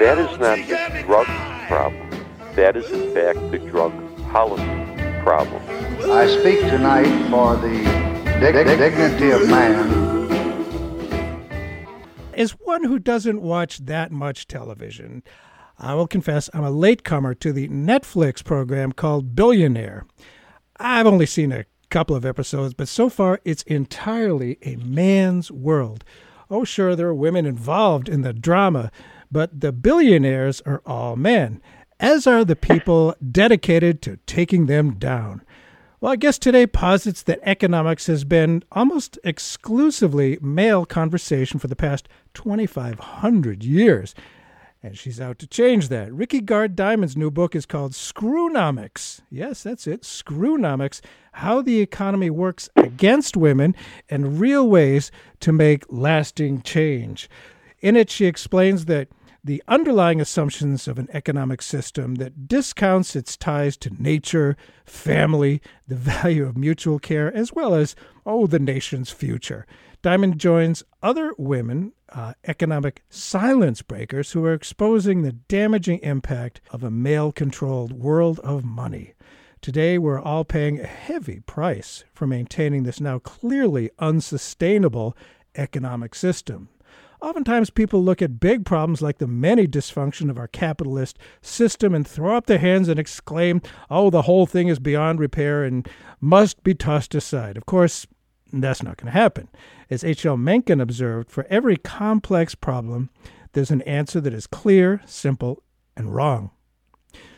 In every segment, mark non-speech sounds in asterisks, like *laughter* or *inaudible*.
that is not the drug problem. That is, in fact, the drug policy problem. I speak tonight for the dig- dignity of man as one who doesn't watch that much television, I will confess I'm a latecomer to the Netflix program called Billionaire. I've only seen a couple of episodes, but so far it's entirely a man's world. Oh, sure, there are women involved in the drama, but the billionaires are all men, as are the people dedicated to taking them down. Well, I guess today posits that economics has been almost exclusively male conversation for the past 2,500 years. And she's out to change that. Rickey Gard Diamond's new book is called Screwnomics. Yes, that's it, Screwnomics How the Economy Works Against Women and Real Ways to Make Lasting Change. In it, she explains that the underlying assumptions of an economic system that discounts its ties to nature, family, the *laughs* value of mutual care, as well as, oh, the nation's future. Diamond joins other women, uh, economic silence breakers, who are exposing the damaging impact of a male controlled world of money. Today, we're all paying a heavy price for maintaining this now clearly unsustainable economic system. Oftentimes, people look at big problems like the many dysfunction of our capitalist system and throw up their hands and exclaim, oh, the whole thing is beyond repair and must be tossed aside. Of course, that's not going to happen. As H.L. Mencken observed, for every complex problem, there's an answer that is clear, simple, and wrong.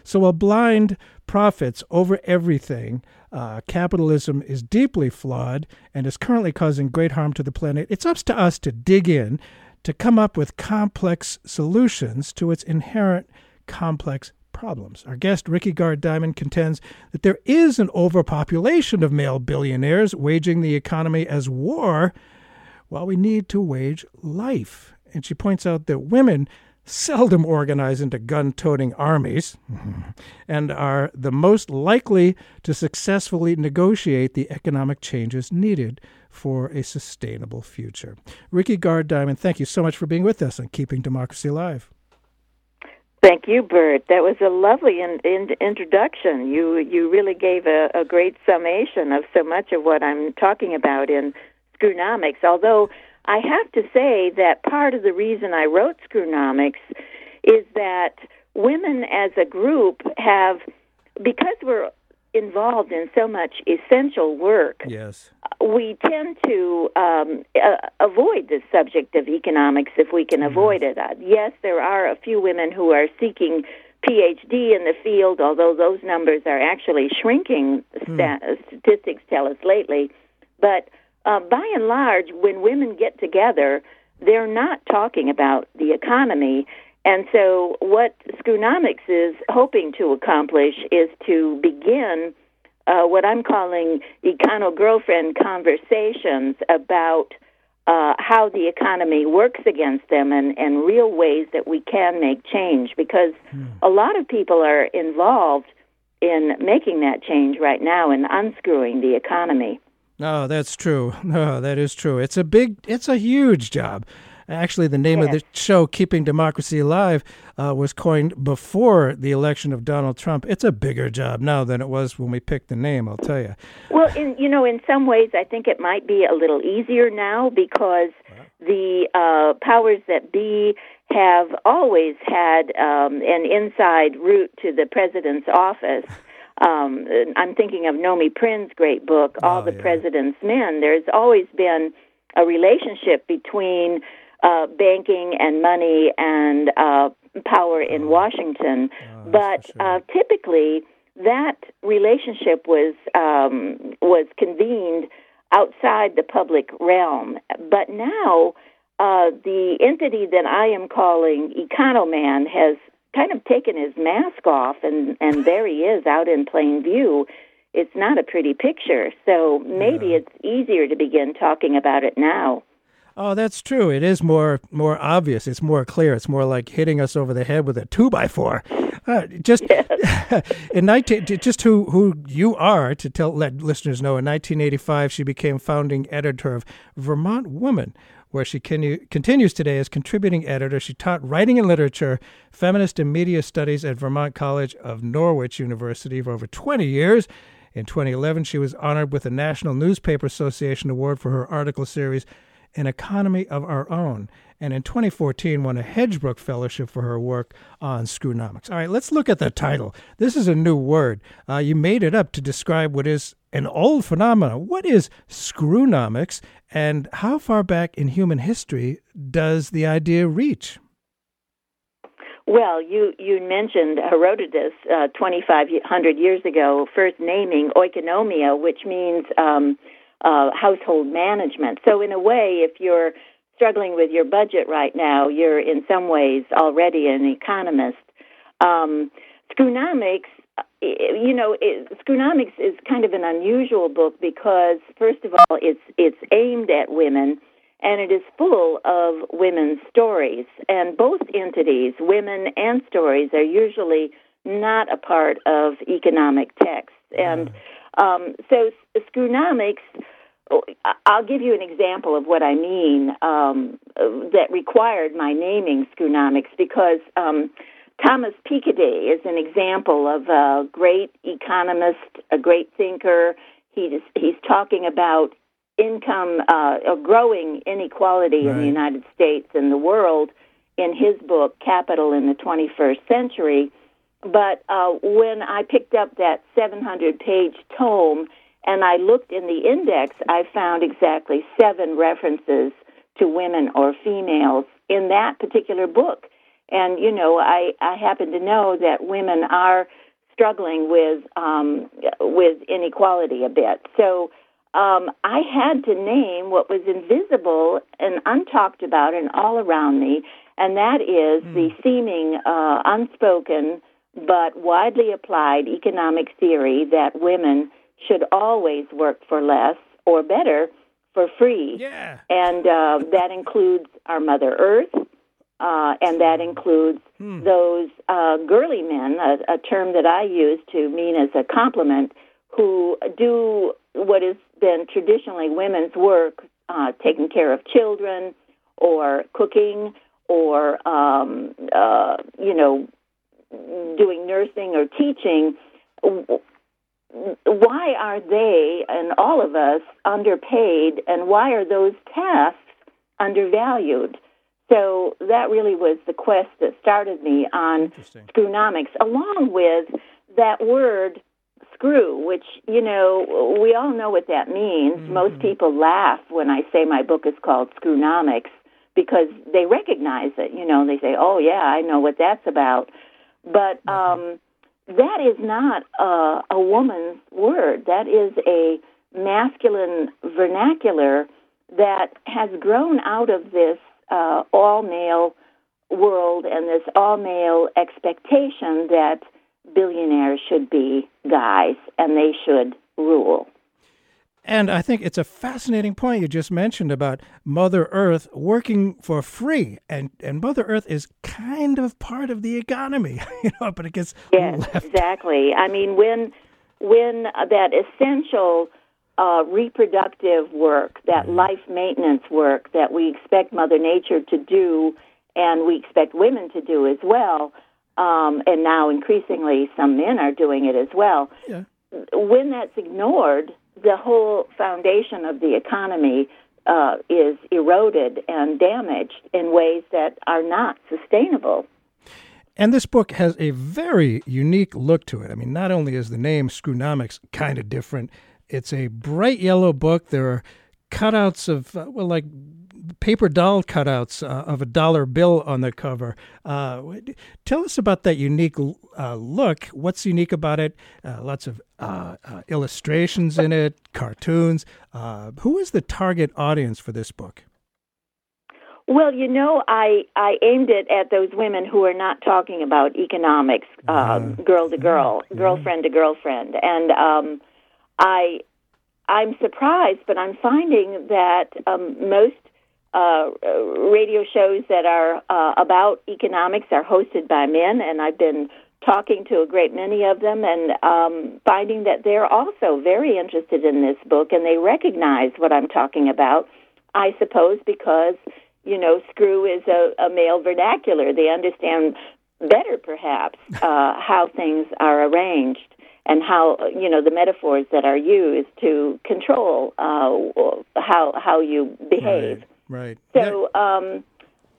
So while blind profits over everything, uh, capitalism is deeply flawed and is currently causing great harm to the planet, it's up to us to dig in to come up with complex solutions to its inherent complex problems. Our guest, Rickey Gard Diamond, contends that there is an overpopulation of male billionaires waging the economy as war, while we need to wage life. And she points out that women seldom organize into gun toting armies *laughs* and are the most likely to successfully negotiate the economic changes needed for a sustainable future. Rickey Gard Diamond, thank you so much for being with us and Keeping Democracy Alive. Thank you, Bert. That was a lovely in, in, introduction. You you really gave a, a great summation of so much of what I'm talking about in Screwnomics. Although I have to say that part of the reason I wrote Screwnomics is that women as a group have, because we're involved in so much essential work, yes, we tend to um, uh, avoid the subject of economics if we can avoid it. Uh, yes, there are a few women who are seeking PhD in the field, although those numbers are actually shrinking. Hmm. statistics tell us lately, but uh, by and large, when women get together, they're not talking about the economy. And so, what Screwnomics is hoping to accomplish is to begin uh, what I'm calling econo girlfriend conversations about uh, how the economy works against them and, and real ways that we can make change. Because hmm. a lot of people are involved in making that change right now and unscrewing the economy. Oh, that's true. No, *laughs* that is true. It's a big, it's a huge job. Actually, the name of the show, Keeping Democracy Alive, uh, was coined before the election of Donald Trump. It's a bigger job now than it was when we picked the name, I'll tell you. Well, in, you know, in some ways, I think it might be a little easier now because the uh, powers that be have always had um, an inside route to the president's office. um, I'm thinking of Nomi Prins's great book, All Oh, the yeah. President's Men. There's always been a relationship between uh, banking and money and uh, power in Washington, Oh, but sure. uh, typically that relationship was um, was convened outside the public realm. But now, uh, the entity that I am calling Economan has kind of taken his mask off, and and *laughs* there he is out in plain view. It's not a pretty picture, so maybe it's easier to begin talking about it now. Oh, that's true. It is more more obvious. It's more clear. It's more like hitting us over the head with a two by four. Uh, just *laughs* in nineteen, just who who you are to tell let listeners know. In 1985, she became founding editor of Vermont Woman, where she can, continues today as contributing editor. She taught writing and literature, feminist and media studies at Vermont College of Norwich University for over 20 years. In 2011, she was honored with the National Newspaper Association Award for her article series an economy of our own. And in 2014, won a Hedgebrook Fellowship for her work on screwnomics. All right, let's look at the title. This is a new word. Uh, you made it up to describe what is an old phenomenon. What is screwnomics, and how far back in human history does the idea reach? Well, you you mentioned Herodotus uh, 2,500 years ago, first naming oikonomia, which means um, uh, household management. So, in a way, if you're struggling with your budget right now, you're in some ways already an economist. Um, uh, you know, it, is kind of an unusual book because, first of all, it's it's aimed at women, and it is full of women's stories. And both entities, women and stories, are usually not a part of economic texts. And um, so, Screwnomics. I'll give you an example of what I mean um, that required my naming Screwnomics because um, Thomas Piketty is an example of a great economist, a great thinker. He he's talking about income, uh, a growing inequality Right. in the United States and the world in his book Capital in the 21st Century. But uh, when I picked up that 700 page tome and I looked in the index, I found exactly seven references to women or females in that particular book. And, you know, I, I happen to know that women are struggling with, um, with inequality a bit. So um, I had to name what was invisible and untalked about and all around me, and that is the seeming uh, unspoken but widely applied economic theory that women should always work for less or better for free. Yeah. And uh, that includes our Mother Earth, uh, and that includes those uh, girly men, a, a term that I use to mean as a compliment, who do what has been traditionally women's work, uh, taking care of children or cooking or, um, uh, you know, doing nursing or teaching. Why are they and all of us underpaid, and why are those tasks undervalued? So that really was the quest that started me on screwnomics, along with that word screw, which, you know, we all know what that means. Mm-hmm. Most people laugh when I say my book is called Screwnomics because they recognize it. You know, they say, oh, yeah, I know what that's about. But um, that is not a, a woman's word. That is a masculine vernacular that has grown out of this uh, all male world and this all male expectation that billionaires should be guys and they should rule. And I think it's a fascinating point you just mentioned about Mother Earth working for free, and and Mother Earth is kind of part of the economy, *laughs* you know, but it gets Yes, left. exactly. I mean, when when uh, that essential uh, reproductive work, that life maintenance work that we expect Mother Nature to do, and we expect women to do as well, um, and now increasingly some men are doing it as well. Yeah. When that's ignored, the whole foundation of the economy uh, is eroded and damaged in ways that are not sustainable. And this book has a very unique look to it. I mean, not only is the name Screwnomics kind of different, it's a bright yellow book. There are cutouts of, uh, well, like paper doll cutouts uh, of a dollar bill on the cover. Uh, tell us about that unique uh, look. What's unique about it? Uh, lots of uh, uh, illustrations in it, cartoons. who is the target audience for this book? Well, you know, I I aimed it at those women who are not talking about economics, um, girl to girl, girlfriend to girlfriend, and um, I I'm surprised, but I'm finding that um, most uh, radio shows that are uh, about economics are hosted by men, and I've been talking to a great many of them and um, finding that they're also very interested in this book and they recognize what I'm talking about. I suppose because you know screw is a, a male vernacular. They understand better, perhaps, *laughs* uh, how things are arranged and how you know the metaphors that are used to control uh, how how you behave. Right. Right. So, um,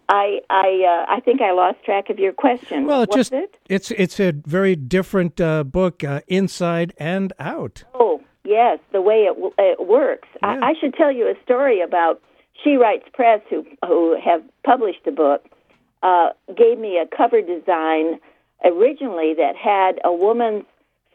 I I uh, I think I lost track of your question. Well, it's just it? it's it's a very different uh, book, uh, inside and out. Oh yes, the way it it works. Yeah. I, I should tell you a story about She Writes Press, who who have published the book, uh, gave me a cover design originally that had a woman's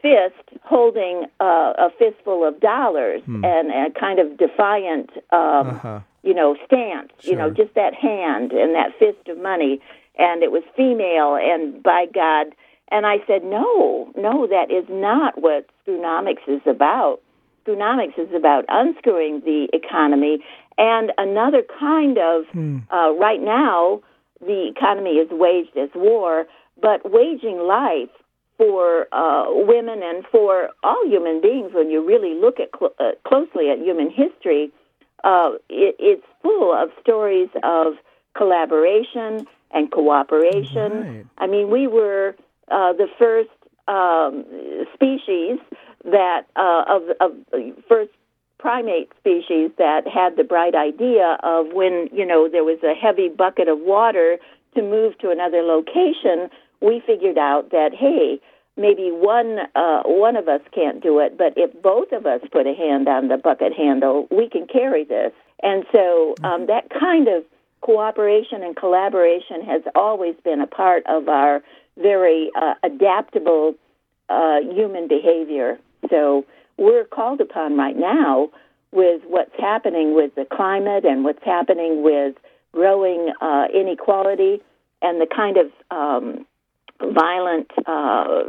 fist holding uh, a fistful of dollars hmm. and a kind of defiant. Um, uh-huh you know, stance, sure. you know, just that hand and that fist of money. And it was female, and by God. And I said, no, no, that is not what Screwnomics is about. Screwnomics is about unscrewing the economy and another kind of, hmm. uh, right now, the economy is waged as war, but waging life for uh, women and for all human beings, when you really look at cl- uh, closely at human history, uh, it, it's full of stories of collaboration and cooperation. Right. I mean, we were uh, the first um, species that uh, of, of first primate species that had the bright idea of when you know there was a heavy bucket of water to move to another location. We figured out that hey, maybe one uh, one of us can't do it, but if both of us put a hand on the bucket handle, we can carry this. And so um, mm-hmm. that kind of cooperation and collaboration has always been a part of our very uh, adaptable uh, human behavior. So we're called upon right now with what's happening with the climate and what's happening with growing uh, inequality and the kind of um, violent uh,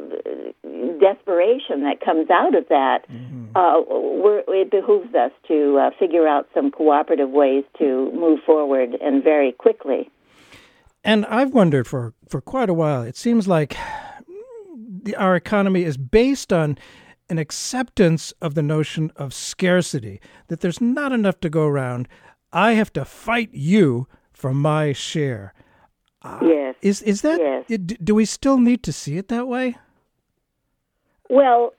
desperation that comes out of that, mm-hmm. uh, it behooves us to uh, figure out some cooperative ways to move forward and very quickly. And I've wondered for, for quite a while, it seems like the, our economy is based on an acceptance of the notion of scarcity, that there's not enough to go around. I have to fight you for my share. Yes. Is is that? Yes. Do we still need to see it that way? Well,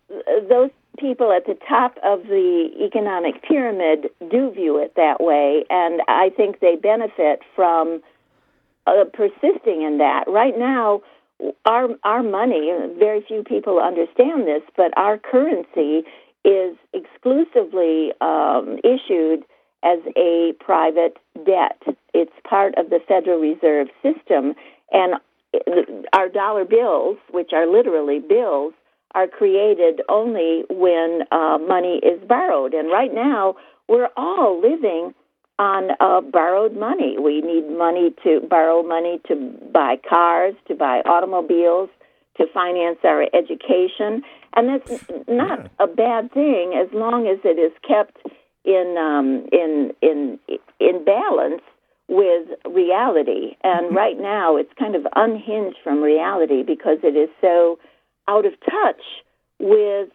those people at the top of the economic pyramid do view it that way, and I think they benefit from uh, persisting in that. Right now, our our money. Very few people understand this, but our currency is exclusively um, issued as a private debt. It's part of the Federal Reserve System, and our dollar bills, which are literally bills, are created only when uh, money is borrowed. And right now, we're all living on uh, borrowed money. We need money to borrow money to buy cars, to buy automobiles, to finance our education. And that's not yeah. a bad thing as long as it is kept in um, in in in balance with reality. And mm-hmm. right now, it's kind of unhinged from reality because it is so out of touch with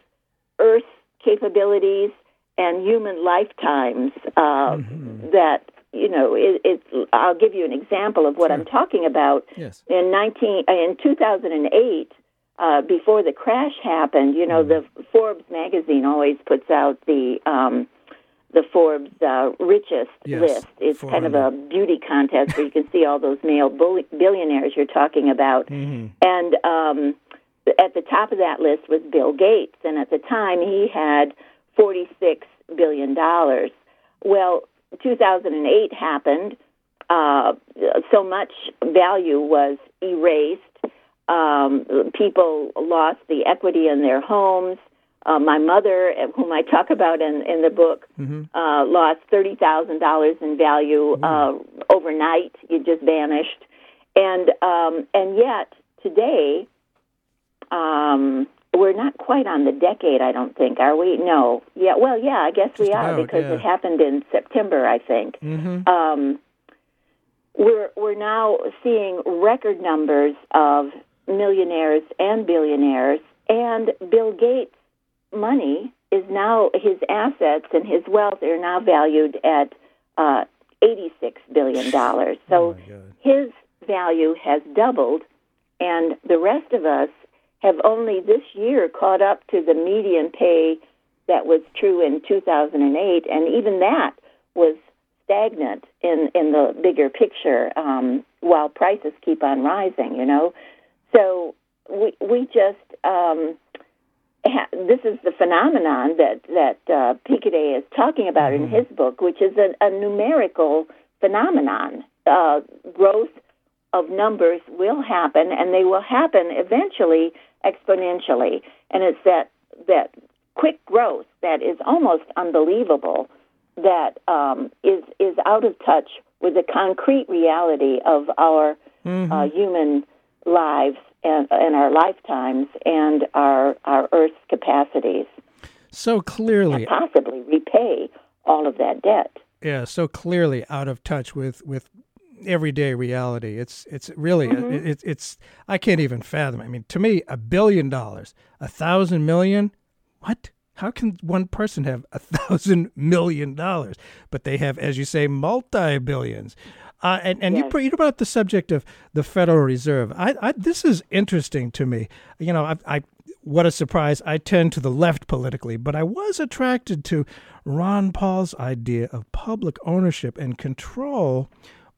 Earth's capabilities and human lifetimes uh, mm-hmm. that you know it, it's i'll give you an example of what sure. i'm talking about yes. in 19 in 2008 uh, before the crash happened you know mm. the forbes magazine always puts out the um, the Forbes uh, richest Yes, list. It's kind of a beauty contest where you can see all those male bulli- billionaires you're talking about. Mm-hmm. And um, at the top of that list was Bill Gates, and at the time he had forty-six billion dollars. Well, 2008 happened. Uh, so much value was erased. Um, people lost the equity in their homes. Uh, my mother, whom I talk about in, in the book, uh, lost thirty thousand dollars in value uh, overnight. It just vanished, and um, and yet today, um, we're not quite on the decade. I don't think, are we? No. Yeah. Well, yeah. I guess we are about, because yeah. it happened in September. I think. Mm-hmm. Um, we're we're now seeing record numbers of millionaires and billionaires, and Bill Gates' money is now his assets and his wealth are now valued at uh, eighty-six billion dollars. So his value has doubled, and the rest of us have only this year caught up to the median pay that was true in 2008, and even that was stagnant in in the bigger picture um, while prices keep on rising. You know, so we we just um, this is the phenomenon that that uh, is talking about in his book, which is a, a numerical phenomenon. Uh, growth of numbers will happen, and they will happen eventually exponentially. And it's that that quick growth that is almost unbelievable that um, is is out of touch with the concrete reality of our uh, human lives and, and our lifetimes and our our Earth's capacities, So clearly, possibly repay all of that debt. yeah, so clearly out of touch with with everyday reality. It's it's really Mm-hmm. it, it's it's I can't even fathom. I mean, to me, a billion dollars, a thousand million, what? How can one person have a *laughs* thousand million dollars? But they have, as you say, multi billions. Uh, and and you, Yes. br- you brought up the subject of the Federal Reserve. I, I this is interesting to me. You know, I, I what a surprise. I tend to the left politically, but I was attracted to Ron Paul's idea of public ownership and control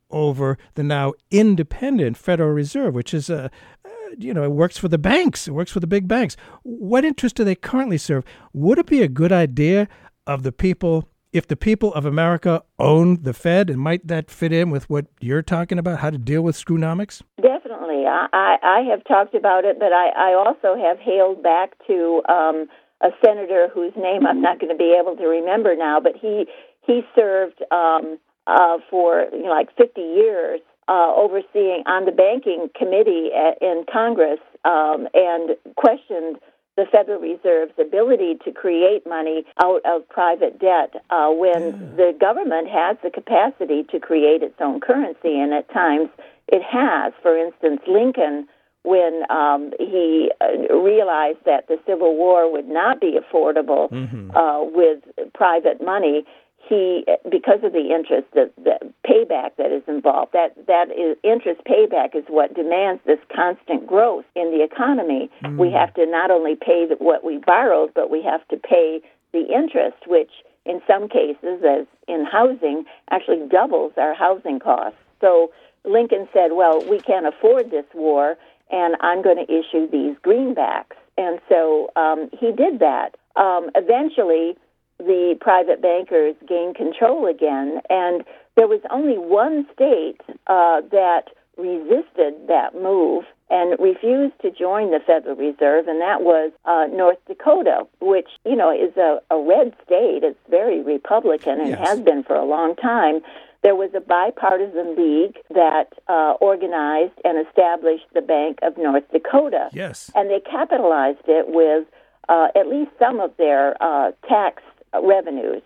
over the now independent Federal Reserve, which is a uh, you know, it works for the banks. It works for the big banks. What interest do they currently serve? Would it be a good idea of the people if the people of America own the Fed, and might that fit in with what you're talking about, how to deal with screwnomics? Definitely. I, I, have talked about it, but I, I also have hailed back to um, a senator whose name I'm not going to be able to remember now, but he he served um, uh, for you know, like 50 years uh, overseeing on the banking committee at, in Congress um, and questioned the Federal Reserve's ability to create money out of private debt uh, when the government has the capacity to create its own currency, and at times it has. For instance, Lincoln, when um, he uh, realized that the Civil War would not be affordable uh, with private money, he because of the interest the, the payback that is involved that that is interest payback is what demands this constant growth in the economy. We have to not only pay the, what we borrowed but we have to pay the interest which in some cases as in housing actually doubles our housing costs. So lincoln said well we can't afford this war and i'm going to issue these greenbacks. And so um, he did that. Um, eventually the private bankers gained control again, and there was only one state uh, that resisted that move and refused to join the Federal Reserve, and that was uh, North Dakota, which you know is a, a red state. It's very Republican and Yes. has been for a long time. There was a bipartisan league that uh, organized and established the Bank of North Dakota Yes. and they capitalized it with uh, at least some of their uh, tax revenues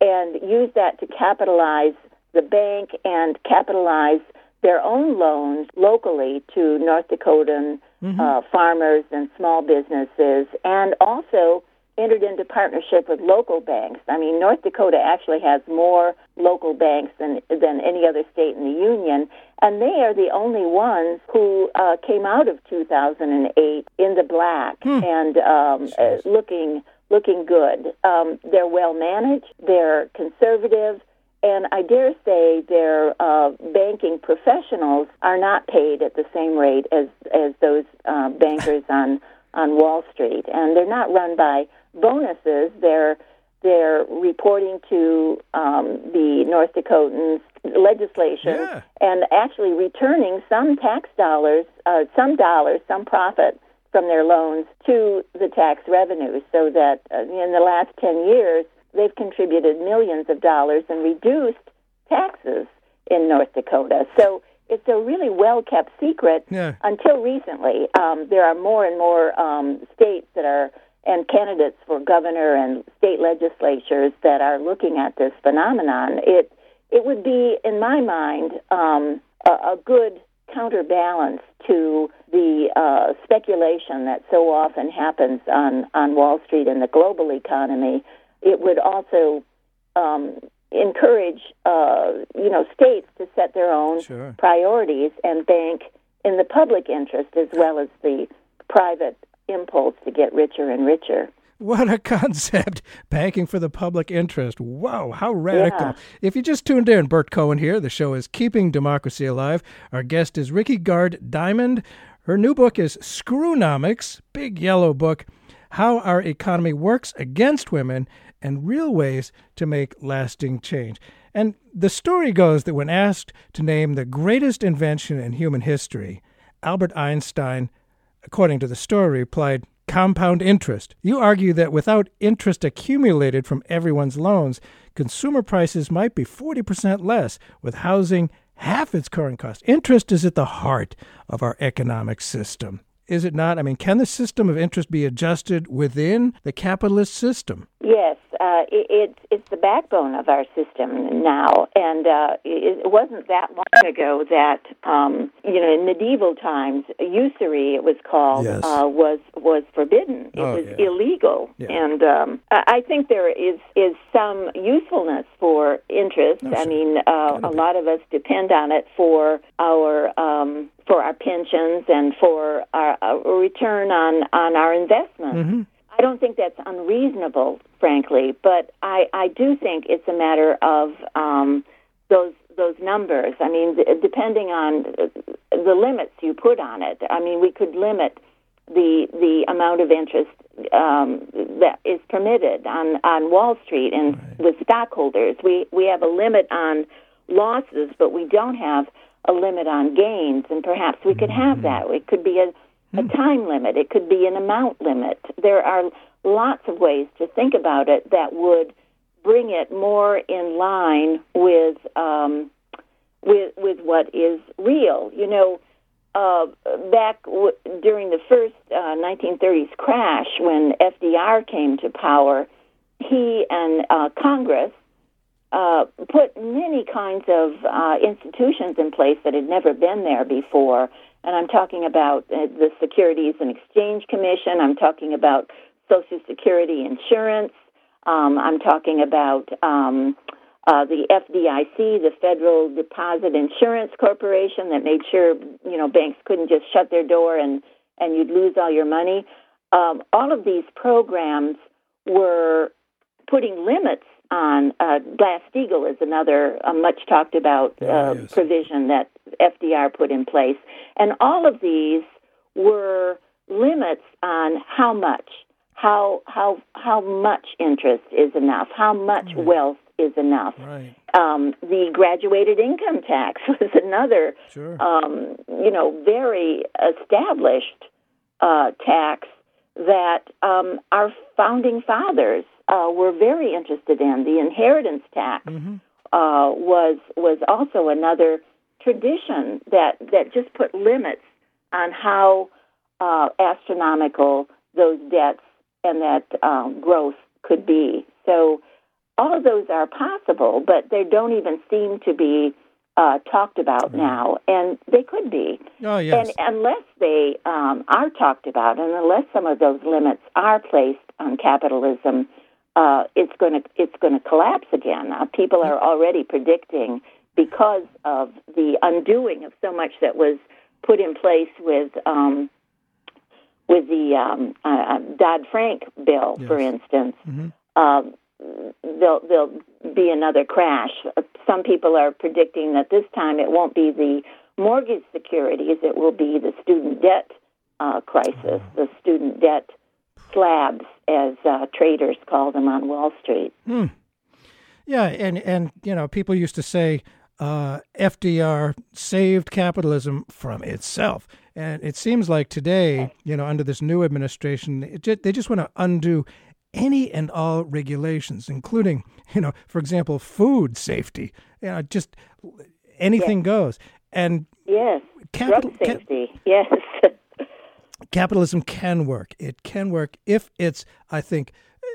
and use that to capitalize the bank and capitalize their own loans locally to North Dakotan uh, farmers and small businesses, and also entered into partnership with local banks. I mean, North Dakota actually has more local banks than than any other state in the union, and they are the only ones who uh, came out of 2008 in the black and um, uh, looking looking good. Um, they're well managed. They're conservative. And I dare say their uh, banking professionals are not paid at the same rate as as those uh, bankers *laughs* on on Wall Street, and they're not run by bonuses. They're they're reporting to um, the North Dakotans legislation Yeah. and actually returning some tax dollars, uh, some dollars, some profit from their loans to the tax revenues, so that uh, in the last 10 years, they've contributed millions of dollars and reduced taxes in North Dakota. So it's a really well kept secret Yeah. until recently. Um, there are more and more um, states that are and candidates for governor and state legislatures that are looking at this phenomenon. It it would be, in my mind, um, a, a good counterbalance to the uh, speculation that so often happens on on Wall Street and the global economy. It would also um, encourage, uh, you know, states to set their own Sure. priorities and bank in the public interest as well as the private impulse to get richer and richer. What a *laughs* concept. Banking for the public interest. Whoa, how radical. Yeah. If you just tuned in, Bert Cohen here. The show is Keeping Democracy Alive. Our guest is Rickey Gard Diamond. Her new book is Screwnomics, big yellow book, How Our Economy Works Against Women and Real Ways to Make Lasting Change. And the story goes that when asked to name the greatest invention in human history, Albert Einstein according to the story, replied, compound interest. You argue that without interest accumulated from everyone's loans, consumer prices might be 40% less, with housing half its current cost. Interest is at the heart of our economic system. Is it not? I mean, can the system of interest be adjusted within the capitalist system? Yes, uh, it, it's it's the backbone of our system now, and uh, it, it wasn't that long ago that um, you know in medieval times usury it was called Yes. uh, was was forbidden. It Oh, was yeah. illegal, Yeah. and um, I think there is is some usefulness for interest. Oh, I mean, uh, a lot of us depend on it for our um, for our pensions and for our, our return on on our investments. Mm-hmm. I don't think that's unreasonable, frankly, but I, I do think it's a matter of um, those those numbers. I mean, th- depending on uh, the limits you put on it. I mean, we could limit the the amount of interest um, that is permitted on on Wall Street and with stockholders. We we have a limit on losses, but we don't have a limit on gains, and perhaps we could have that. It could be a a time limit. It could be an amount limit. There are lots of ways to think about it that would bring it more in line with um, with with what is real. You know, uh, back w- during the first uh, 1930s crash, when FDR came to power, he and uh, Congress uh, put many kinds of uh, institutions in place that had never been there before. And I'm talking about uh, the Securities and Exchange Commission. I'm talking about Social Security insurance. Um, I'm talking about um, uh, the FDIC, the Federal Deposit Insurance Corporation, that made sure you know banks couldn't just shut their door and and you'd lose all your money. Um, all of these programs were putting limits on uh, Glass Steagall is another uh, much talked about uh, yes. provision that FDR put in place, and all of these were limits on how much, how how how much interest is enough, how much wealth is enough. Right. Um, the graduated income tax *laughs* was another, Sure. um, you know, very established uh, tax that um, our founding fathers uh, were very interested in. The inheritance tax Mm-hmm. uh, was was also another tradition that that just put limits on how uh, astronomical those debts and that um, growth could be. So all of those are possible, but they don't even seem to be uh, talked about now, and they could be. Oh, yes. And unless they um, are talked about, and unless some of those limits are placed on capitalism, uh, it's going to it's going to collapse again. Uh, people are already predicting because of the undoing of so much that was put in place with um, with the um, uh, Dodd Frank bill, Yes. for instance. Mhm. Um, there'll there'll be another crash. Uh, Some people are predicting that this time it won't be the mortgage securities; it will be the student debt uh, crisis, the student debt slabs, as uh, traders call them on Wall Street. Hmm. Yeah, and and you know, people used to say uh, FDR saved capitalism from itself, and it seems like today, you know, under this new administration, it ju- they just want to undo any and all regulations, including, you know, for example, food safety. You know, just anything goes. And Yes, Capital- drug safety. *laughs* yes. Capitalism can work. It can work if it's, I think,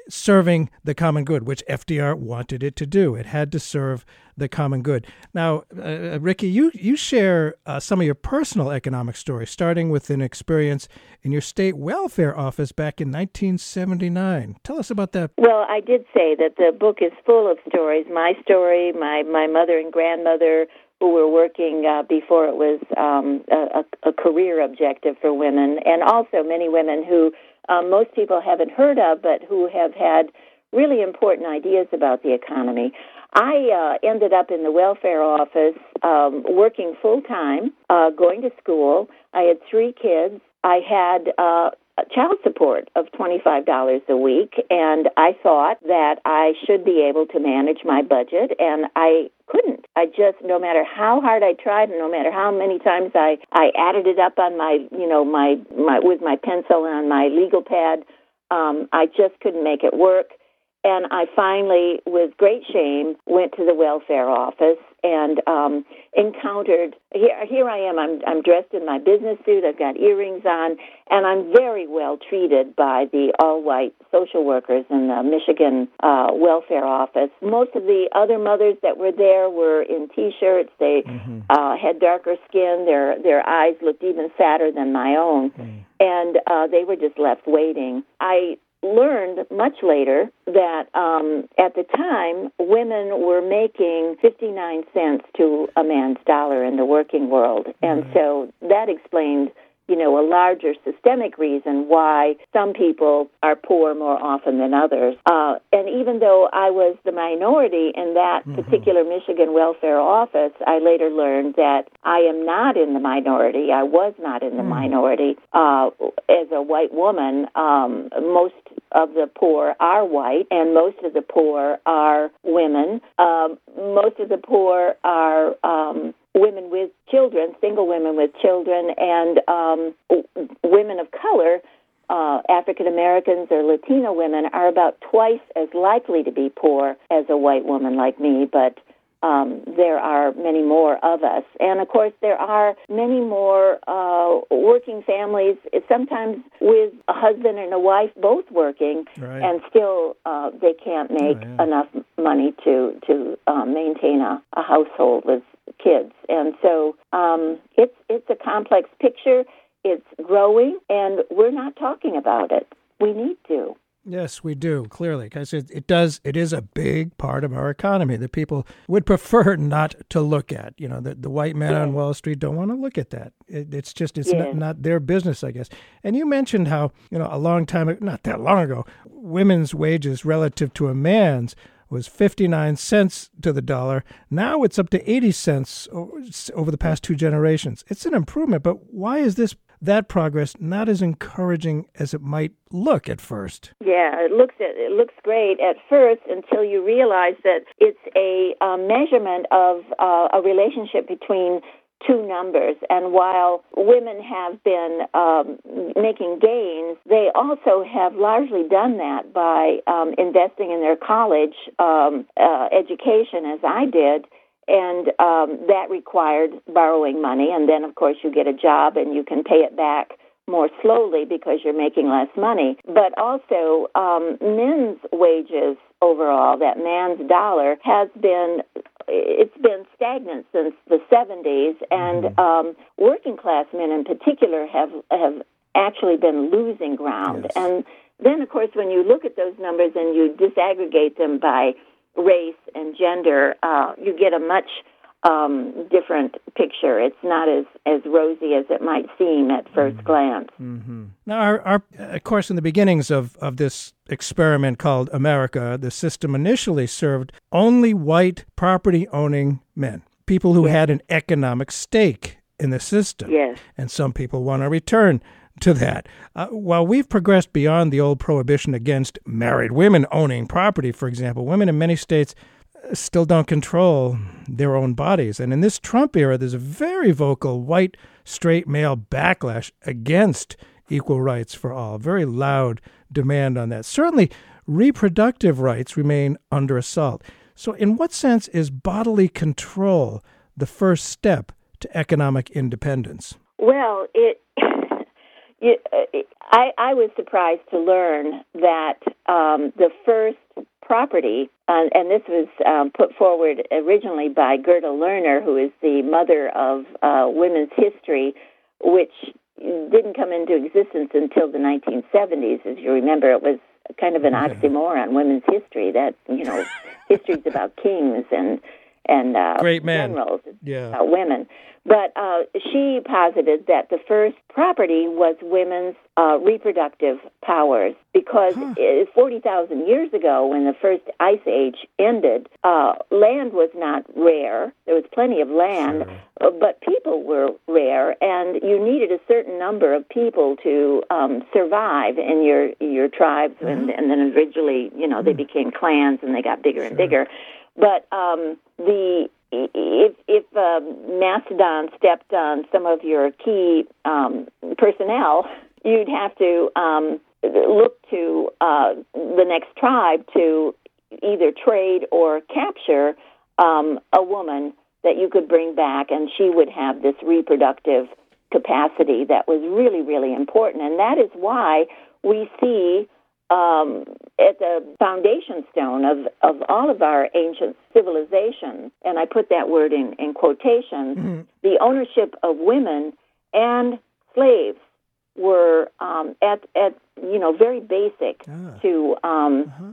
serving the common good, which FDR wanted it to do. It had to serve the common good. Now, uh, Rickey, you you share uh, some of your personal economic stories, starting with an experience in your state welfare office back in 1979. Tell us about that. Well, I did say that the book is full of stories. My story, my my mother and grandmother who were working uh, before it was um, a, a career objective for women, and also many women who um, most people haven't heard of, but who have had really important ideas about the economy. I uh, ended up in the welfare office, um, working full time, uh, going to school. I had three kids. I had uh, child support of $25 a week, and I thought that I should be able to manage my budget, and I couldn't. I just, no matter how hard I tried, and no matter how many times I, I added it up on my, you know, my, my with my pencil and on my legal pad, um, I just couldn't make it work. And I finally, with great shame, went to the welfare office and um, encountered. Here, here I am. I'm, I'm dressed in my business suit. I've got earrings on, and I'm very well treated by the all-white social workers in the Michigan uh, welfare office. Most of the other mothers that were there were in T-shirts. They uh, had darker skin. Their their eyes looked even sadder than my own, and uh, they were just left waiting. I learned much later that um, at the time women were making 59 cents to a man's dollar in the working world. And so that explained you know a larger systemic reason why some people are poor more often than others. Uh, and even though i was the minority in that particular michigan welfare office i later learned that i am not in the minority. I was not in the minority uh, as a white woman. Um, most of the poor are white, and most of the poor are women. Um, most of the poor are um, women with children, single women with children, and um, women of color. Uh, African Americans or Latino women are about twice as likely to be poor as a white woman like me, but um, there are many more of us. And of course, there are many more uh, working families, sometimes with a husband and a wife both working, Right. and still uh, they can't make Oh, yeah. enough money to, to um, maintain a, a household with kids. And so um, it's, it's a complex picture. It's growing, and we're not talking about it. We need to. Yes, we do clearly because it, it does. It is a big part of our economy that people would prefer *laughs* not to look at. You know, the the white men on Wall Street don't want to look at that. It, it's just it's Yeah. not, not their business, I guess. And you mentioned how you know a long time, not that long ago, women's wages relative to a man's was 59 cents to the dollar. Now it's up to 80 cents over the past two generations. It's an improvement, but why is this that progress not as encouraging as it might look at first? Yeah, it looks it looks great at first until you realize that it's a uh, measurement of uh, a relationship between two numbers. And while women have been um, making gains, they also have largely done that by um, investing in their college um, uh, education, as I did. And um, that required borrowing money, and then of course you get a job and you can pay it back more slowly because you're making less money. But also, um, men's wages overall, that man's dollar, has been it's been stagnant since the 70s, and um, working class men in particular have have actually been losing ground. Yes. And then, of course, when you look at those numbers and you disaggregate them by race and gender, uh, you get a much um, different picture. It's not as, as rosy as it might seem at 1st glance. Mm-hmm. Now, our, our, of course, in the beginnings of, of this experiment called America, the system initially served only white property owning men, people who had an economic stake in the system. Yes. And some people want to return to that. Uh, while we've progressed beyond the old prohibition against married women owning property, for example, women in many states still don't control their own bodies. And in this Trump era, there's a very vocal white straight male backlash against equal rights for all, very loud demand on that. Certainly, reproductive rights remain under assault. So, in what sense is bodily control the first step to economic independence? Well, it. *laughs* it I, I was surprised to learn that um, the first property, uh, and this was um, put forward originally by Gerda Lerner, who is the mother of uh, women's history, which didn't come into existence until the 1970s. As you remember, it was kind of an oxymoron, women's history. That you know, history's about kings and and uh, great men, generals, yeah, about women. But uh, she posited that the first property was women's uh, reproductive powers because huh. 40,000 years ago, when the first ice age ended, uh, land was not rare. There was plenty of land, sure. but people were rare, and you needed a certain number of people to um, survive in your your tribes. Mm-hmm. And, and then eventually, you know, they became clans and they got bigger sure. and bigger. But um, the if if um, Mastodon stepped on some of your key um, personnel, you'd have to um, look to uh, the next tribe to either trade or capture um, a woman that you could bring back, and she would have this reproductive capacity that was really, really important. And that is why we see um, at the foundation stone of, of all of our ancient civilizations, and I put that word in, in quotations, mm-hmm. the ownership of women and slaves were um, at, at, you know, very basic ah. to, um, uh-huh.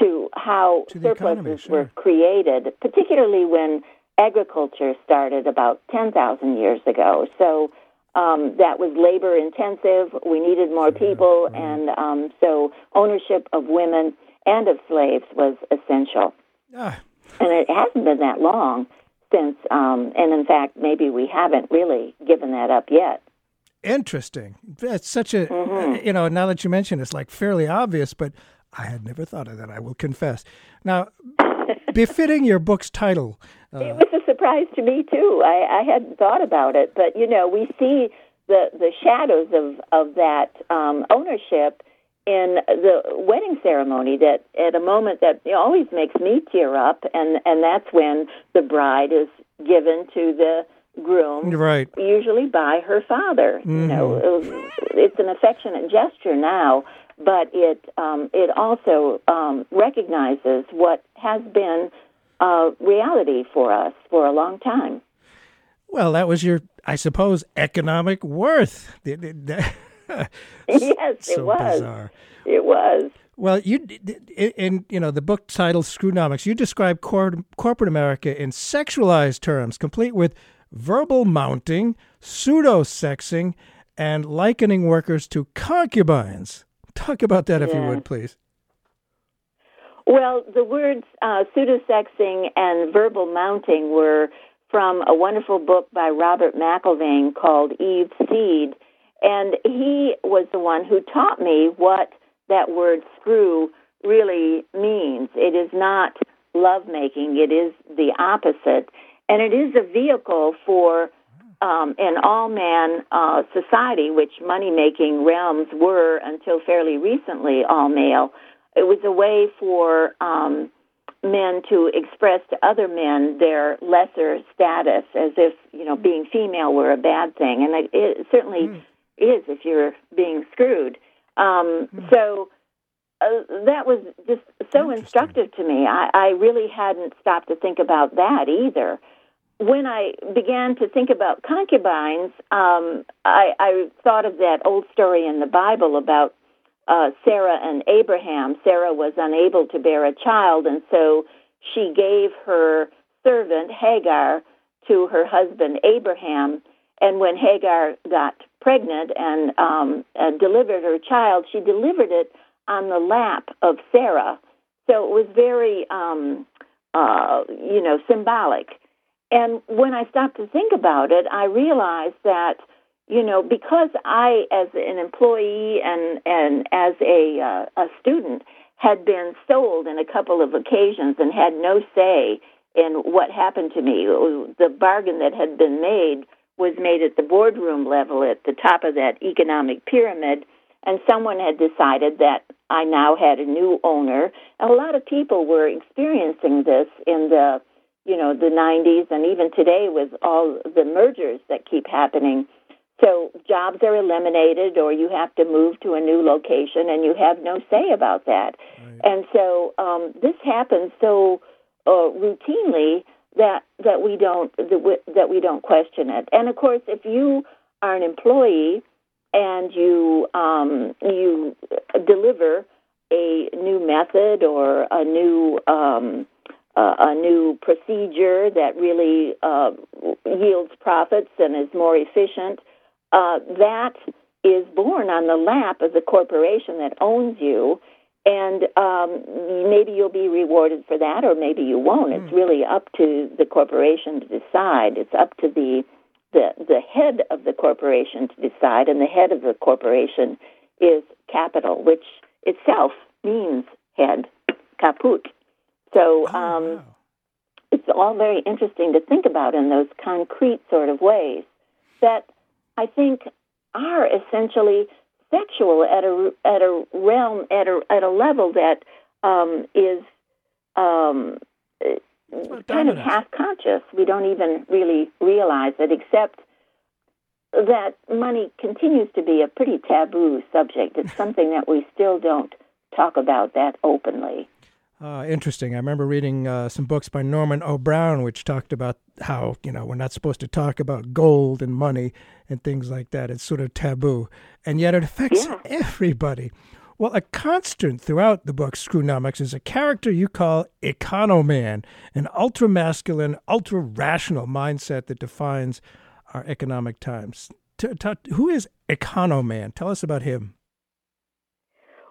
to how to surpluses economy, sure. were created, particularly when agriculture started about 10,000 years ago. So um, that was labor intensive. We needed more people, and um, so ownership of women and of slaves was essential. Ah. And it hasn't been that long since, um, and in fact, maybe we haven't really given that up yet. Interesting. That's such a, Mm-hmm. you know, now that you mention it, it's like fairly obvious, but I had never thought of that, I will confess. Now, *laughs* befitting your book's title. Uh, it was a surprise to me too. I, I hadn't thought about it, but you know, we see the the shadows of of that um, ownership in the wedding ceremony. That at a moment that always makes me tear up, and and that's when the bride is given to the groom, right? Usually by her father. Mm-hmm. You know, it's an affectionate gesture now, but it um, it also um, recognizes what has been uh, reality for us for a long time. Well, that was your, I suppose, economic worth. *laughs* *laughs* yes, so it was. Bizarre. It was. Well, you in you know the book titled "Screwnomics," you describe cor- corporate America in sexualized terms, complete with verbal mounting, pseudo sexing, and likening workers to concubines. Talk about that, if yeah. you would, please. Well, the words uh, pseudosexing and verbal mounting were from a wonderful book by Robert McElvaine called Eve's Seed. And he was the one who taught me what that word screw really means. It is not lovemaking, it is the opposite. And it is a vehicle for um, an all man uh, society, which money making realms were until fairly recently all male it was a way for um, men to express to other men their lesser status, as if you know being female were a bad thing, and it, it certainly mm. is if you're being screwed. Um, mm. So uh, that was just so instructive to me. I, I really hadn't stopped to think about that either. When I began to think about concubines, um, I, I thought of that old story in the Bible about uh, Sarah and Abraham. Sarah was unable to bear a child, and so she gave her servant Hagar to her husband Abraham. And when Hagar got pregnant and um, delivered her child, she delivered it on the lap of Sarah. So it was very, um, uh, you know, symbolic. And when I stopped to think about it, I realized that, you know, because I, as an employee and and as a uh, a student, had been sold in a couple of occasions and had no say in what happened to me. The bargain that had been made was made at the boardroom level at the top of that economic pyramid, and someone had decided that I now had a new owner. A lot of people were experiencing this in the you know the 90s and even today with all the mergers that keep happening. So jobs are eliminated, or you have to move to a new location, and you have no say about that. Right. And so um, this happens so uh, routinely that that we don't that we don't question it. And of course, if you are an employee and you um, you deliver a new method or a new um, uh, a new procedure that really uh, yields profits and is more efficient, uh, that is born on the lap of the corporation that owns you. And um, maybe you'll be rewarded for that, or maybe you won't. Mm. It's hmm. really up to the corporation to decide. It's up to the the the head of the corporation to decide, and the head of the corporation is capital, which itself means head, kaput. So oh, um, wow. it's all very interesting to think about in those concrete sort of ways that I think are essentially sexual at a at a realm at a at a level that um, is um, kind of half conscious. We don't even really realize it, except that money continues to be a pretty taboo subject. It's something that we still don't talk about that openly. Uh, interesting. I remember reading uh, some books by Norman O. Brown, which talked about how you know we're not supposed to talk about gold and money and things like that. It's sort of taboo, and yet it affects yeah. everybody. Well, a constant throughout the book Screwnomics is a character you call Economan, an ultra masculine, ultra rational mindset that defines our economic times. T- t- who is Economan? Tell us about him.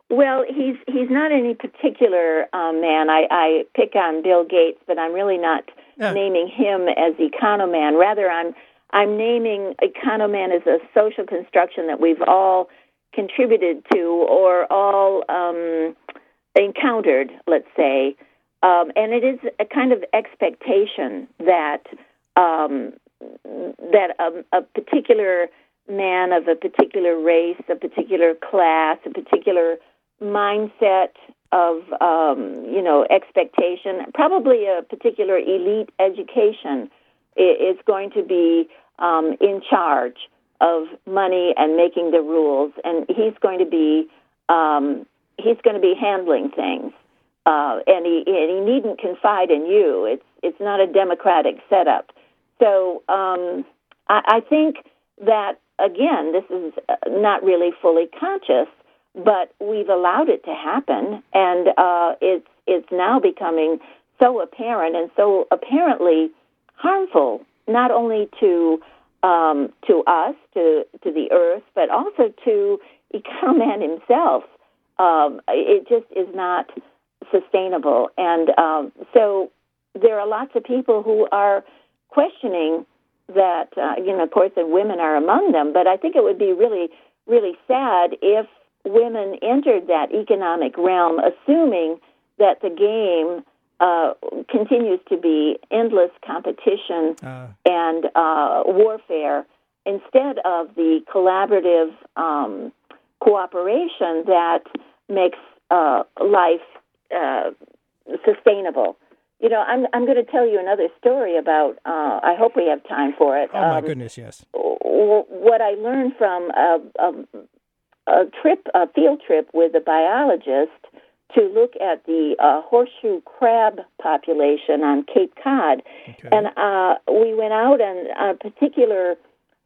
Well, he's he's not any particular um, man. I, I pick on Bill Gates, but I'm really not yeah. naming him as economan. Rather, I'm I'm naming economan as a social construction that we've all contributed to or all um, encountered. Let's say, um, and it is a kind of expectation that um, that a, a particular man of a particular race, a particular class, a particular mindset of um, you know expectation. Probably a particular elite education is going to be um, in charge of money and making the rules, and he's going to be um, he's going to be handling things, uh, and he and he needn't confide in you. It's it's not a democratic setup. So um, I, I think that again, this is uh, not really fully conscious but we've allowed it to happen, and uh, it's it's now becoming so apparent and so apparently harmful, not only to um, to us, to to the earth, but also to Economan himself. Um, it just is not sustainable, and um, so there are lots of people who are questioning that. Uh, you know, of course, and women are among them. But I think it would be really, really sad if women entered that economic realm assuming that the game uh, continues to be endless competition uh. and uh, warfare instead of the collaborative um, cooperation that makes uh, life uh, sustainable. You know, I'm I'm going to tell you another story about. Uh, I hope we have time for it. Oh my um, goodness, yes. What I learned from a, a a trip, a field trip with a biologist to look at the uh, horseshoe crab population on Cape Cod, okay. and uh, we went out on a particular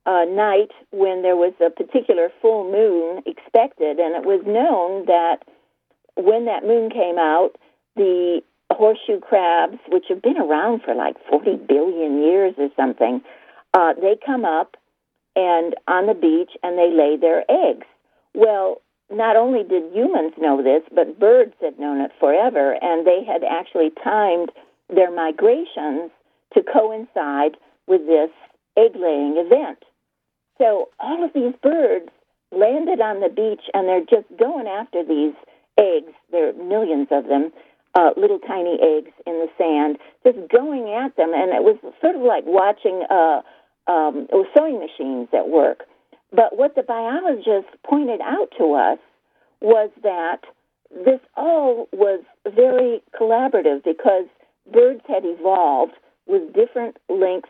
uh, night when there was a particular full moon expected, and it was known that when that moon came out, the horseshoe crabs, which have been around for like 40 billion years or something, uh, they come up and on the beach and they lay their eggs. Well, not only did humans know this, but birds had known it forever, and they had actually timed their migrations to coincide with this egg laying event. So all of these birds landed on the beach and they're just going after these eggs. There are millions of them, uh, little tiny eggs in the sand, just going at them. And it was sort of like watching uh, um, sewing machines at work. But what the biologists pointed out to us was that this all was very collaborative because birds had evolved with different lengths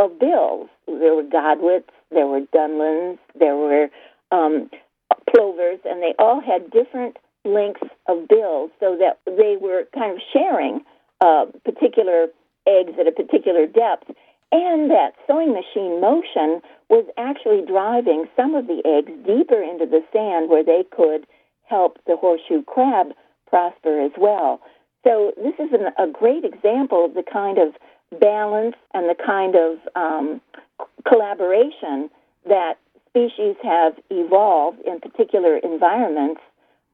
of bills. There were godwits, there were dunlins, there were um, plovers, and they all had different lengths of bills so that they were kind of sharing uh, particular eggs at a particular depth. And that sewing machine motion was actually driving some of the eggs deeper into the sand where they could help the horseshoe crab prosper as well. So this is an, a great example of the kind of balance and the kind of um, collaboration that species have evolved in particular environments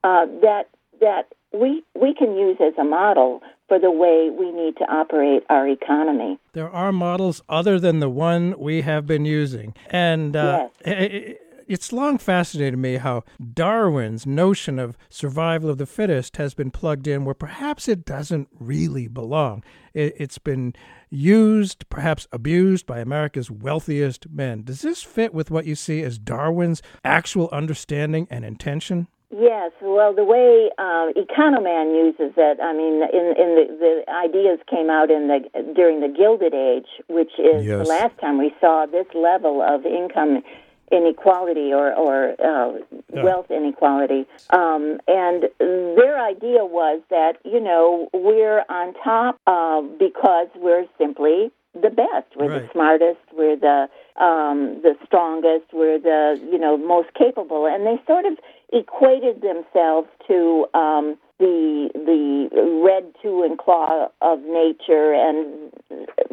uh, that that we we can use as a model for the way we need to operate our economy. There are models other than the one we have been using, and uh, yes it's long fascinated me how Darwin's notion of survival of the fittest has been plugged in where perhaps it doesn't really belong. It, has been used, perhaps abused by America's wealthiest men. Does this fit with what you see as Darwin's actual understanding and intention? Yes, well, the way uh, Economan uses it, I mean, in in the the ideas came out in the during the Gilded Age, which is yes. the last time we saw this level of income inequality or, or uh, yeah. wealth inequality. Um, and their idea was that, you know, we're on top uh, because we're simply the best. We're right. the smartest. We're the um, the strongest. We're the you know most capable. And they sort of equated themselves to um, the the red two and claw of nature and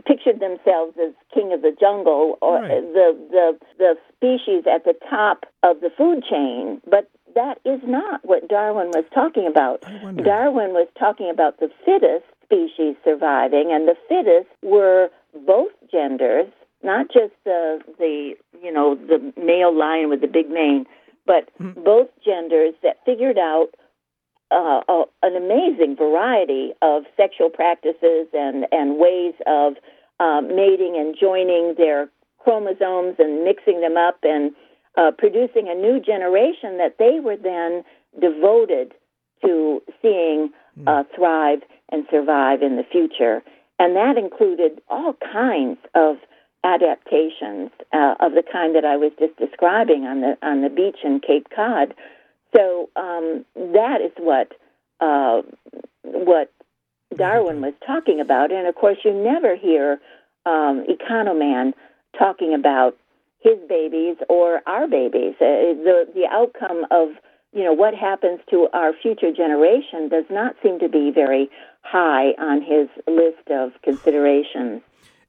pictured themselves as king of the jungle or right. the the the species at the top of the food chain but that is not what Darwin was talking about. Darwin was talking about the fittest species surviving and the fittest were both genders, not just the the you know the male lion with the big mane, but mm-hmm. both genders that figured out uh, a, an amazing variety of sexual practices and, and ways of um, mating and joining their chromosomes and mixing them up and uh, producing a new generation that they were then devoted to seeing hmm. uh, thrive and survive in the future. And that included all kinds of adaptations uh, of the kind that I was just describing on the on the beach in Cape Cod, so um, that is what uh, what Darwin was talking about, and of course, you never hear um, Economan talking about his babies or our babies. Uh, the the outcome of you know what happens to our future generation does not seem to be very high on his list of considerations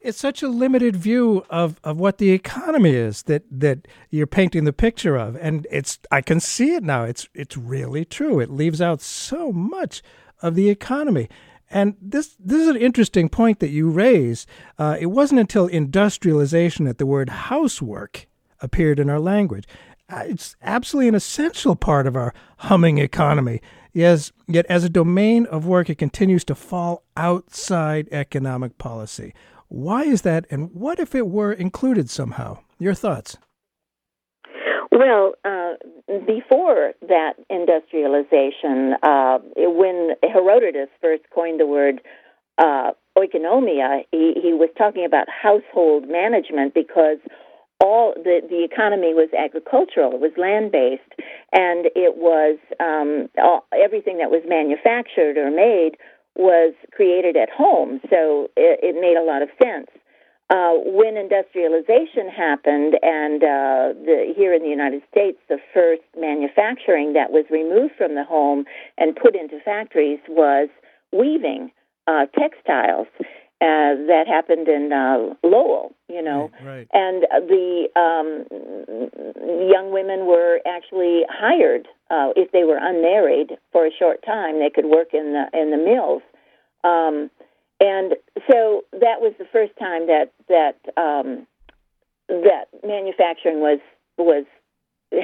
it's such a limited view of, of what the economy is that, that you're painting the picture of. And it's I can see it now. It's it's really true. It leaves out so much of the economy. And this this is an interesting point that you raise. Uh, it wasn't until industrialization that the word housework appeared in our language. Uh, it's absolutely an essential part of our humming economy. Yes, yet as a domain of work, it continues to fall outside economic policy. Why is that, and what if it were included somehow? Your thoughts? Well, uh, before that industrialization, uh, when Herodotus first coined the word uh, oikonomia, he, he was talking about household management because all the the economy was agricultural, it was land based, and it was um, all, everything that was manufactured or made was created at home, so it, it made a lot of sense. Uh, when industrialization happened, and uh, the, here in the United States, the first manufacturing that was removed from the home and put into factories was weaving. uh, textiles. Uh, that happened in uh, Lowell, you know, right. and the um, young women were actually hired uh, if they were unmarried for a short time. They could work in the in the mills, um, and so that was the first time that that um, that manufacturing was was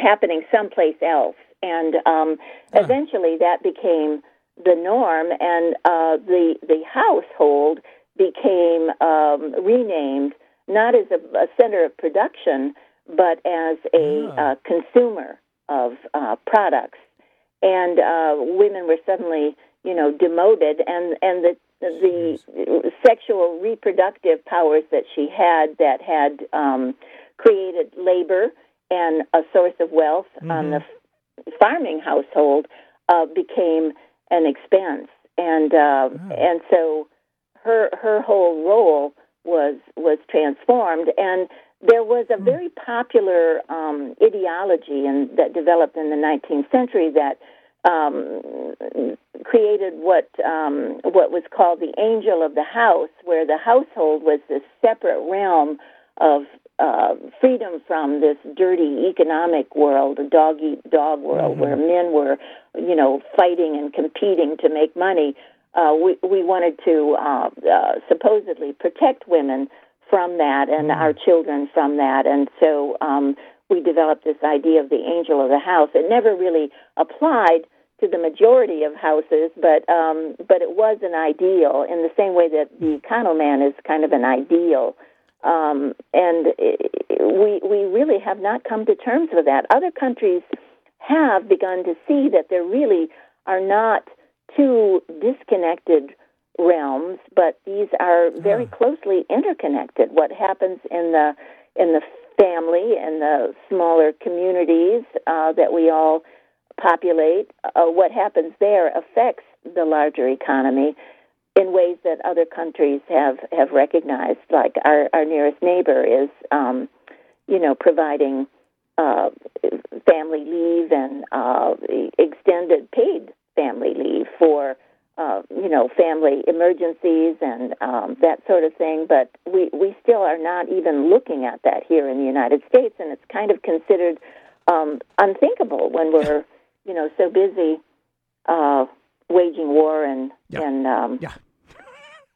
happening someplace else, and um, eventually that became the norm, and uh, the the household became um, renamed not as a, a center of production, but as a uh, consumer of uh, products, and uh, women were suddenly you know demoted, and and the the sexual reproductive powers that she had that had um, created labor and a source of wealth on the f- farming household uh, became an expense, and uh, and so her her whole role was was transformed, and there was a very popular um, ideology and that developed in the 19th century that um, created what um, what was called the angel of the house, where the household was this separate realm of uh, freedom from this dirty economic world, a dog eat dog world, where men were, you know, fighting and competing to make money. Uh, we we wanted to uh, uh, supposedly protect women from that and our children from that, and so um, we developed this idea of the angel of the house. It never really applied to the majority of houses, but um, but it was an ideal in the same way that the economan is kind of an ideal. Um, and we we really have not come to terms with that. Other countries have begun to see that there really are not two disconnected realms, but these are very closely interconnected. What happens in the in the family and the smaller communities uh, that we all populate, uh, what happens there affects the larger economy in ways that other countries have, have recognized. Like our, our nearest neighbor is, um, you know, providing uh, family leave and uh, extended paid family leave for, uh, you know, family emergencies and um, that sort of thing. But we, we still are not even looking at that here in the United States, and it's kind of considered um, unthinkable when we're, you know, so busy uh, waging war and Yeah. and um, Yeah.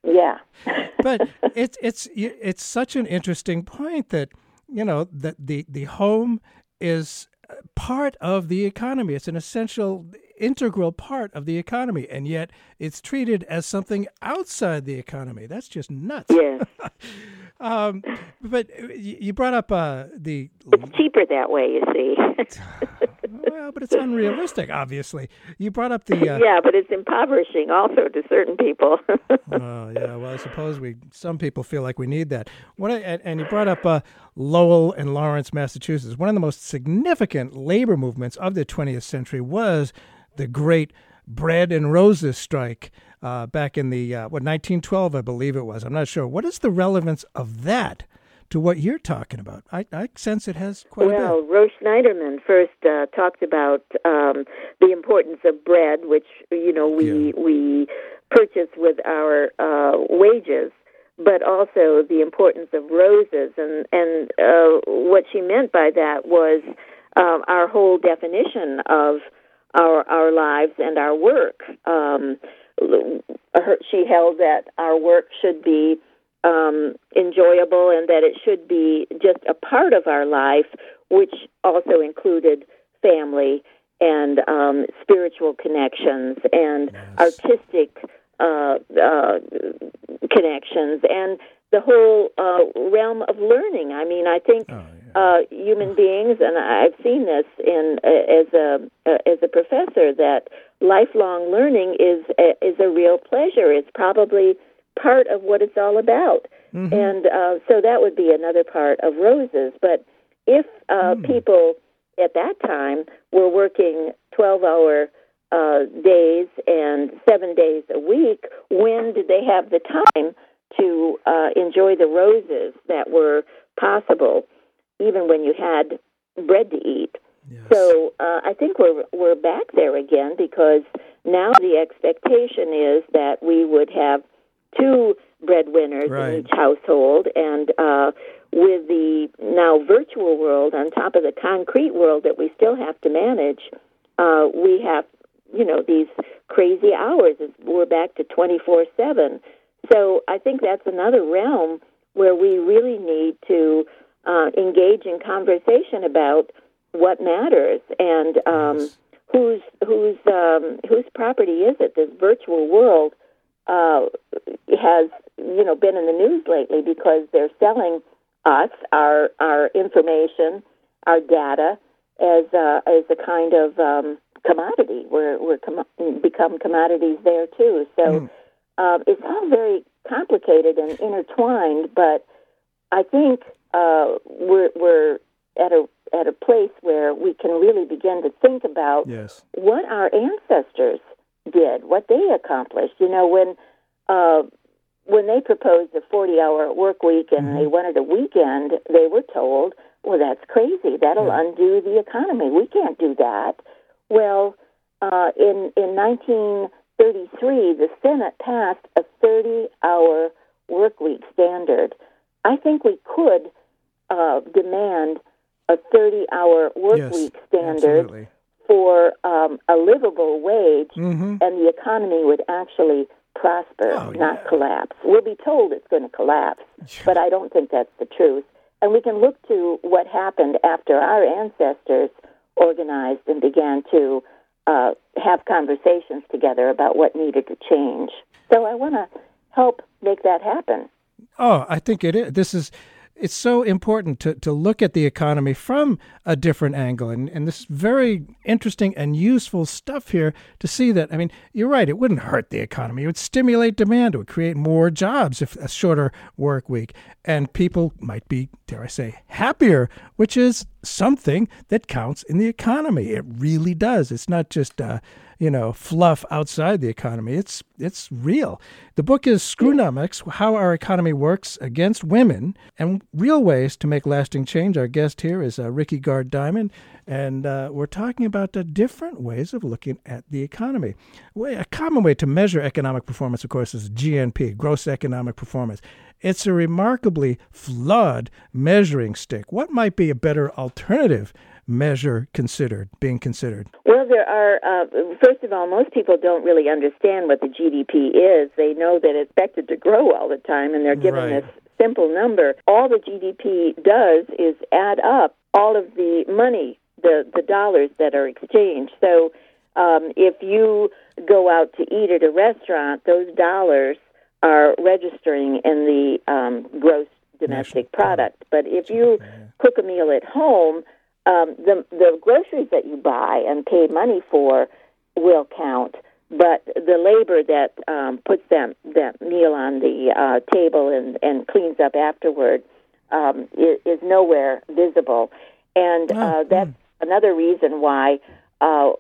yeah. *laughs* but *laughs* it's it's it's such an interesting point that you know that the the home is part of the economy. It's an essential, integral part of the economy, and yet it's treated as something outside the economy. That's just nuts. Yes. *laughs* um, but you you brought up uh, the It's cheaper that way, you see. *laughs* well, but it's unrealistic. Obviously, you brought up the uh, yeah, but it's impoverishing also to certain people. *laughs* Oh yeah, well I suppose we some people feel like we need that. Of- and, and you brought up uh, Lowell and Lawrence, Massachusetts. One of the most significant labor movements of the 20th century was the Great Bread and Roses Strike uh, back in the uh, what 1912, I believe it was. I'm not sure. What is the relevance of that to what you're talking about? I, I sense it has quite a well, bit. Rose Schneiderman first uh, talked about um, the importance of bread, which you know we we purchase with our uh, wages, but also the importance of roses, and and uh, what she meant by that was um, our whole definition of our our lives and our work. Um, her, she held that our work should be um, enjoyable and that it should be just a part of our life, which also included family and um, spiritual connections and artistic uh, uh, connections and the whole uh, realm of learning. I mean, I think uh, human beings, and I've seen this in uh, as a uh, as a professor, that lifelong learning is a, is a real pleasure. It's probably part of what it's all about, and uh, so that would be another part of roses. But if uh, people at that time were working twelve hour uh, days and seven days a week, when did they have the time to uh, enjoy the roses that were possible, even when you had bread to eat? So uh, I think we're we're back there again because now the expectation is that we would have two breadwinners Right. in each household, and uh, with the now virtual world on top of the concrete world that we still have to manage, uh, we have you know these crazy hours. We're back to twenty four seven. So I think that's another realm where we really need to uh, engage in conversation about what matters and um, whose whose um, whose property is it? This virtual world uh, has you know been in the news lately because they're selling us our our information, our data as uh, as a kind of um, commodity. We're we're com- become commodities there too. So um, it's all very complicated and intertwined. But I think uh, we're we're at a at a place where we can really begin to think about Yes. what our ancestors did, what they accomplished. You know, when uh, when they proposed a forty-hour work week and they wanted a weekend, they were told, "Well, that's crazy. That'll undo the economy. We can't do that." Well, uh, in in 1933, the Senate passed a 30-hour work week standard. I think we could uh, demand a 30-hour work Yes, week standard absolutely. for um, a livable wage, Mhm. and the economy would actually prosper, Oh, not collapse. We'll be told it's going to collapse, but I don't think that's the truth. And we can look to what happened after our ancestors organized and began to uh, have conversations together about what needed to change. So I want to help make that happen. Oh, I think it is. This is. It's so important to, to look at the economy from a different angle. And, and this is very interesting and useful stuff here to see that. I mean, you're right. It wouldn't hurt the economy. It would stimulate demand. It would create more jobs if a shorter work week. And people might be, dare I say, happier, which is something that counts in the economy. It really does. It's not just, uh, you know, fluff outside the economy. It's it's real. The book is Screwnomics: How Our Economy Works Against Women and Real Ways to Make Lasting Change. Our guest here is uh, Rickey Gard Diamond, and uh, we're talking about the different ways of looking at the economy. A common way to measure economic performance, of course, is GNP, gross economic performance. It's a remarkably flawed measuring stick. What might be a better alternative measure considered, being considered? Well, there are, uh, first of all, most people don't really understand what the GDP is. They know that it's expected to grow all the time, and they're given Right. this simple number. All the GDP does is add up all of the money, the, the dollars that are exchanged. So um, if you go out to eat at a restaurant, those dollars are registering in the um, gross domestic product. But if you cook a meal at home, um, the the groceries that you buy and pay money for will count, but the labor that um, puts that that meal on the uh, table and and cleans up afterward um, is, is nowhere visible, and uh, that's another reason why. Uh,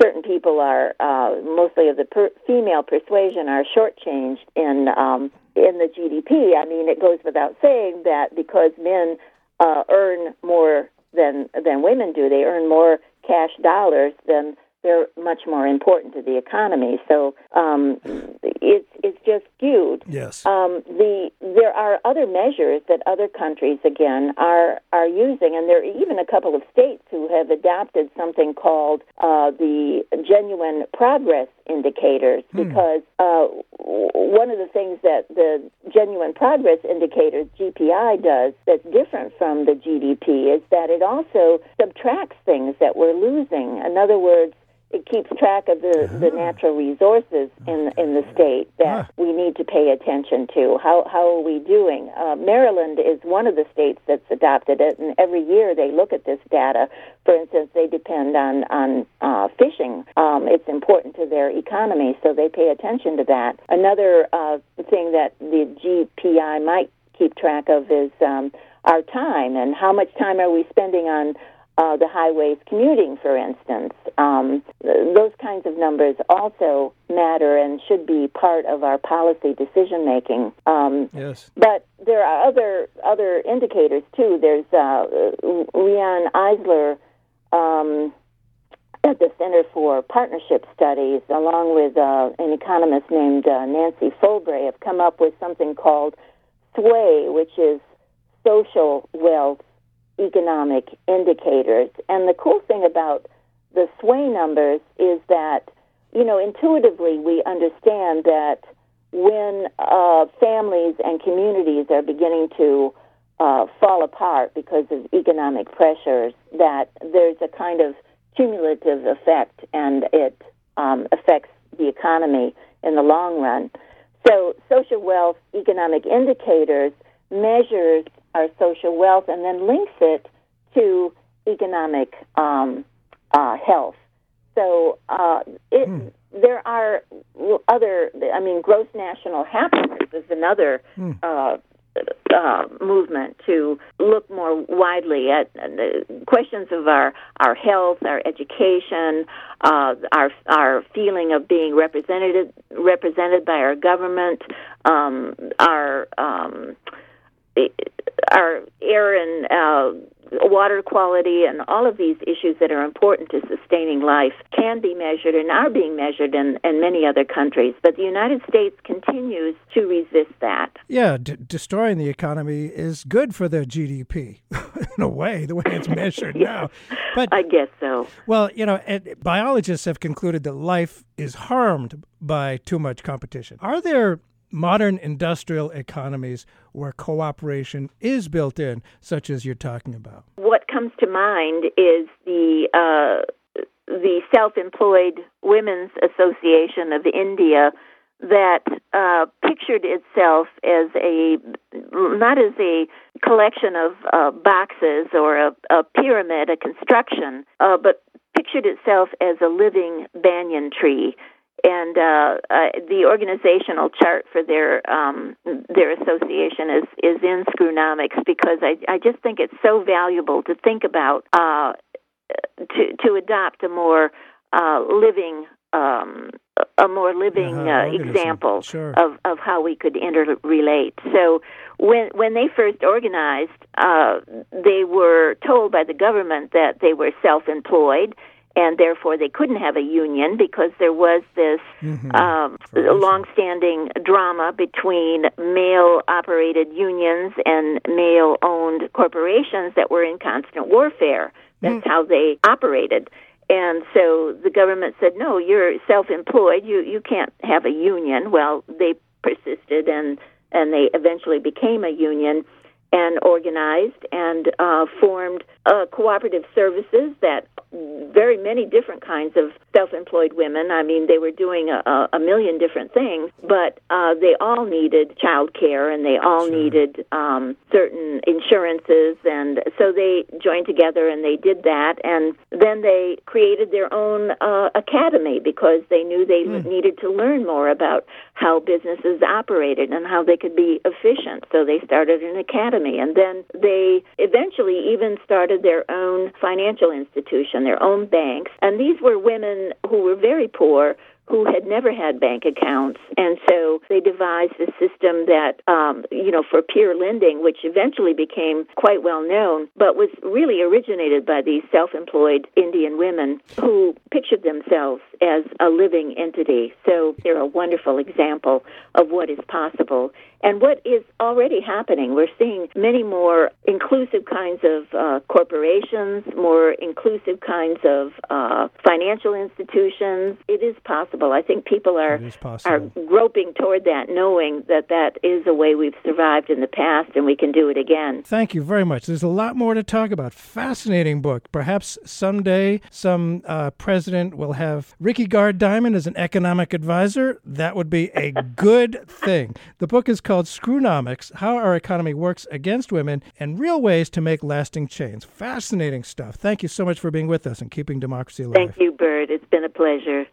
certain people are uh, mostly of the per- female persuasion are shortchanged in um, in the GDP. I mean, it goes without saying that because men uh, earn more than than women do, they earn more cash dollars. Then they're much more important to the economy. So um, it's it's just skewed. Yes. Um, the there are other measures that other countries again are are using, and there are even a couple of states who have adopted something called uh, the genuine progress indicators. Because uh, one of the things that the genuine progress indicators (GPI) does that's different from the GDP is that it also subtracts things that we're losing. In other words, it keeps track of the, the natural resources in in the state that we need to pay attention to. How how are we doing? Uh, Maryland is one of the states that's adopted it, and every year they look at this data. For instance, they depend on on uh, fishing. Um, it's important to their economy, so they pay attention to that. Another uh, thing that the GPI might keep track of is um, our time and how much time are we spending on uh, the highways commuting, for instance. Um, those kinds of numbers also matter and should be part of our policy decision making. Um, Yes. but there are other other indicators too. There's uh, Riane Eisler. Um, at the Center for Partnership Studies, along with uh, an economist named uh, Nancy Folbre, have come up with something called SWAY, which is social wealth economic indicators. And the cool thing about the SWAY numbers is that, you know, intuitively we understand that when uh, families and communities are beginning to uh, fall apart because of economic pressures, that there's a kind of cumulative effect and it um, affects the economy in the long run. So, social wealth economic indicators measures our social wealth and then links it to economic um, uh, health. So, uh, it, mm. there are other, I mean, gross national happiness is another mm. uh, uh, movement to look more widely at the questions of our our health, our education, uh, our our feeling of being represented represented by our government, um, our um, our air and uh, water quality and all of these issues that are important to sustaining life can be measured and are being measured in, in many other countries. But the United States continues to resist that. Yeah, d- destroying the economy is good for the GDP *laughs* in a way, the way it's measured *laughs* now. But I guess so. Well, you know, biologists have concluded that life is harmed by too much competition. Are there modern industrial economies where cooperation is built in, such as you're talking about? What comes to mind is the uh, the Self-Employed Women's Association of India that uh, pictured itself as a not as a collection of uh, boxes or a, a, pyramid, a construction, uh, but pictured itself as a living banyan tree and uh, uh, the organizational chart for their um, their association is is in Screwnomics because I I just think it's so valuable to think about uh, to to adopt a more uh, living um, a more living uh, example sure. of, of how we could interrelate. So when when they first organized, uh, they were told by the government that they were self-employed and therefore they couldn't have a union because there was this mm-hmm. um, long-standing drama between male-operated unions and male-owned corporations that were in constant warfare. That's mm. how they operated. And so the government said, "No, you're self-employed. You you can't have a union." Well, they persisted, and and they eventually became a union and organized and uh, formed uh, cooperative services that very many different kinds of self-employed women. I mean, they were doing a, a million different things, but uh, they all needed child care and they all sure. needed um, certain insurances, and so they joined together and they did that, and then they created their own uh, academy because they knew they mm. needed to learn more about how businesses operated and how they could be efficient. So they started an academy, and then they eventually even started their own financial institution, their own banks, and these were women who were very poor who had never had bank accounts. And so they devised a system that, um, you know, for peer lending, which eventually became quite well known, but was really originated by these self employed Indian women who pictured themselves as a living entity. So they're a wonderful example of what is possible and what is already happening. We're seeing many more inclusive kinds of uh, corporations, more inclusive kinds of uh, financial institutions. It is possible. I think people are are groping toward that, knowing that that is a way we've survived in the past, and we can do it again. Thank you very much. There's a lot more to talk about. Fascinating book. Perhaps someday some uh, president will have Rickey Gard Diamond as an economic advisor. That would be a good thing. The book is called Screwnomics How Our Economy Works Against Women and Real Ways to Make Lasting Change. Fascinating stuff. Thank you so much for being with us and keeping democracy alive. Thank you, Bird. It's been a pleasure.